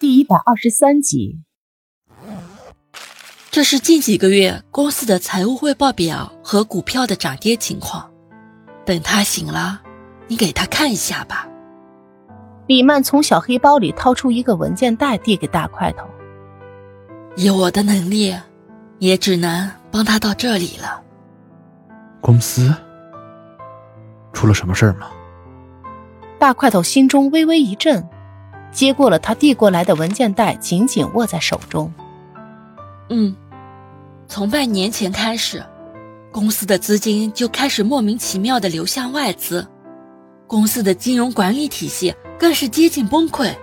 第一百二十三集。这是近几个月公司的财务汇报表和股票的涨跌情况。等他醒了，你给他看一下吧。李曼从小黑包里掏出一个文件袋，递给大块头。以我的能力，也只能帮他到这里了。公司出了什么事儿吗？大块头心中微微一震，接过了他递过来的文件袋，紧紧握在手中。嗯，从半年前开始，公司的资金就开始莫名其妙的流向外资，公司的金融管理体系更是接近崩溃。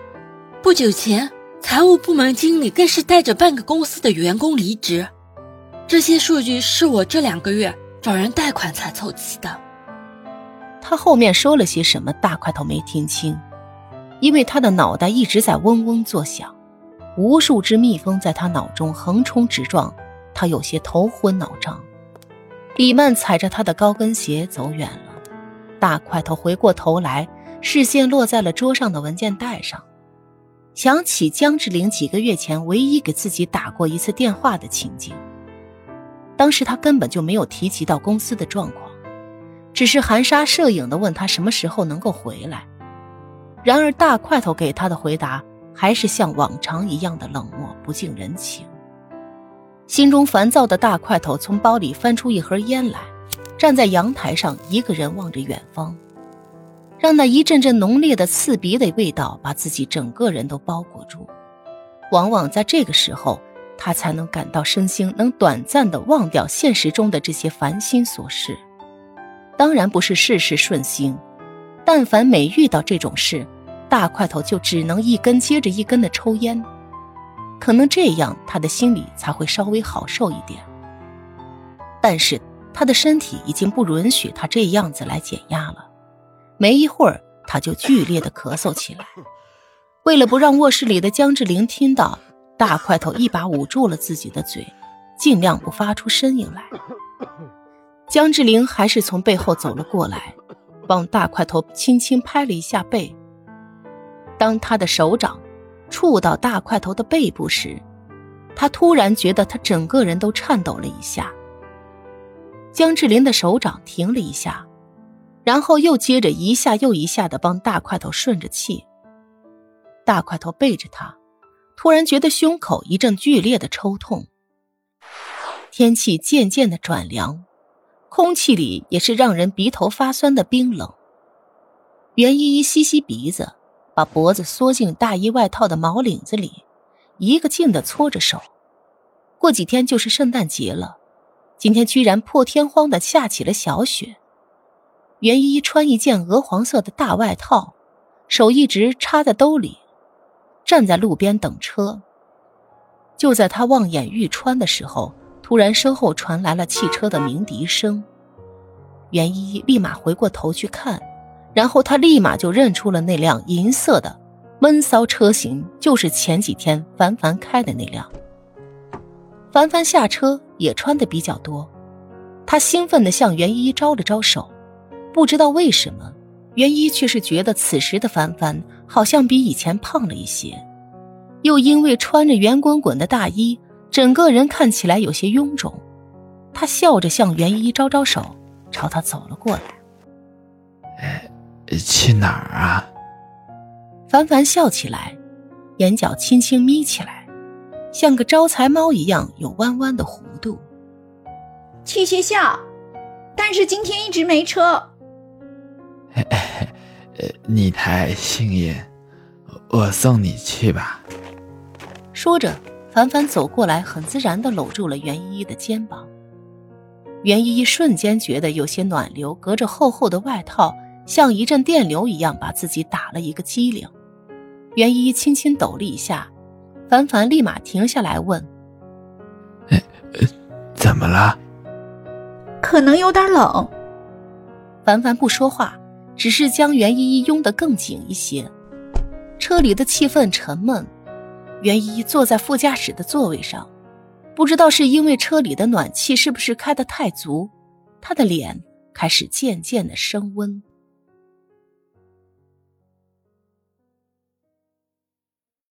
不久前。财务部门经理更是带着半个公司的员工离职，这些数据是我这两个月找人贷款才凑齐的。他后面说了些什么？大块头没听清，因为他的脑袋一直在嗡嗡作响，无数只蜜蜂在他脑中横冲直撞，他有些头昏脑胀。李曼踩着他的高跟鞋走远了，大块头回过头来，视线落在了桌上的文件袋上。想起江志玲几个月前唯一给自己打过一次电话的情景，当时他根本就没有提及到公司的状况，只是含沙射影的问他什么时候能够回来。然而大块头给他的回答还是像往常一样的冷漠不近人情。心中烦躁的大块头从包里翻出一盒烟来，站在阳台上一个人望着远方。让那一阵阵浓烈的刺鼻的味道把自己整个人都包裹住，往往在这个时候，他才能感到身心能短暂的忘掉现实中的这些烦心琐事。当然不是事事顺心，但凡每遇到这种事，大块头就只能一根接着一根的抽烟，可能这样他的心里才会稍微好受一点。但是他的身体已经不允许他这样子来减压了。没一会儿，他就剧烈的咳嗽起来。为了不让卧室里的江志玲听到，大块头一把捂住了自己的嘴，尽量不发出声音来。江志玲还是从背后走了过来，帮大块头轻轻拍了一下背。当他的手掌触到大块头的背部时，他突然觉得他整个人都颤抖了一下。江志林的手掌停了一下。然后又接着一下又一下的帮大块头顺着气。大块头背着他，突然觉得胸口一阵剧烈的抽痛。天气渐渐的转凉，空气里也是让人鼻头发酸的冰冷。袁依依吸吸鼻子，把脖子缩进大衣外套的毛领子里，一个劲的搓着手。过几天就是圣诞节了，今天居然破天荒的下起了小雪。袁依依穿一件鹅黄色的大外套，手一直插在兜里，站在路边等车。就在他望眼欲穿的时候，突然身后传来了汽车的鸣笛声。袁依依立马回过头去看，然后他立马就认出了那辆银色的闷骚车型，就是前几天凡凡开的那辆。凡凡下车也穿的比较多，他兴奋地向袁依依招了招手。不知道为什么，袁一却是觉得此时的凡凡好像比以前胖了一些，又因为穿着圆滚滚的大衣，整个人看起来有些臃肿。他笑着向袁一招招手，朝他走了过来。哎，去哪儿啊？凡凡笑起来，眼角轻轻眯起来，像个招财猫一样有弯弯的弧度。去学校，但是今天一直没车。你太幸运，我送你去吧。说着，凡凡走过来，很自然的搂住了袁依依的肩膀。袁依依瞬间觉得有些暖流，隔着厚厚的外套，像一阵电流一样把自己打了一个激灵。袁依依轻轻抖了一下，凡凡立马停下来问：“呃，怎么了？”可能有点冷。凡凡不说话。只是将袁依依拥得更紧一些。车里的气氛沉闷，袁依依坐在副驾驶的座位上，不知道是因为车里的暖气是不是开得太足，她的脸开始渐渐的升温。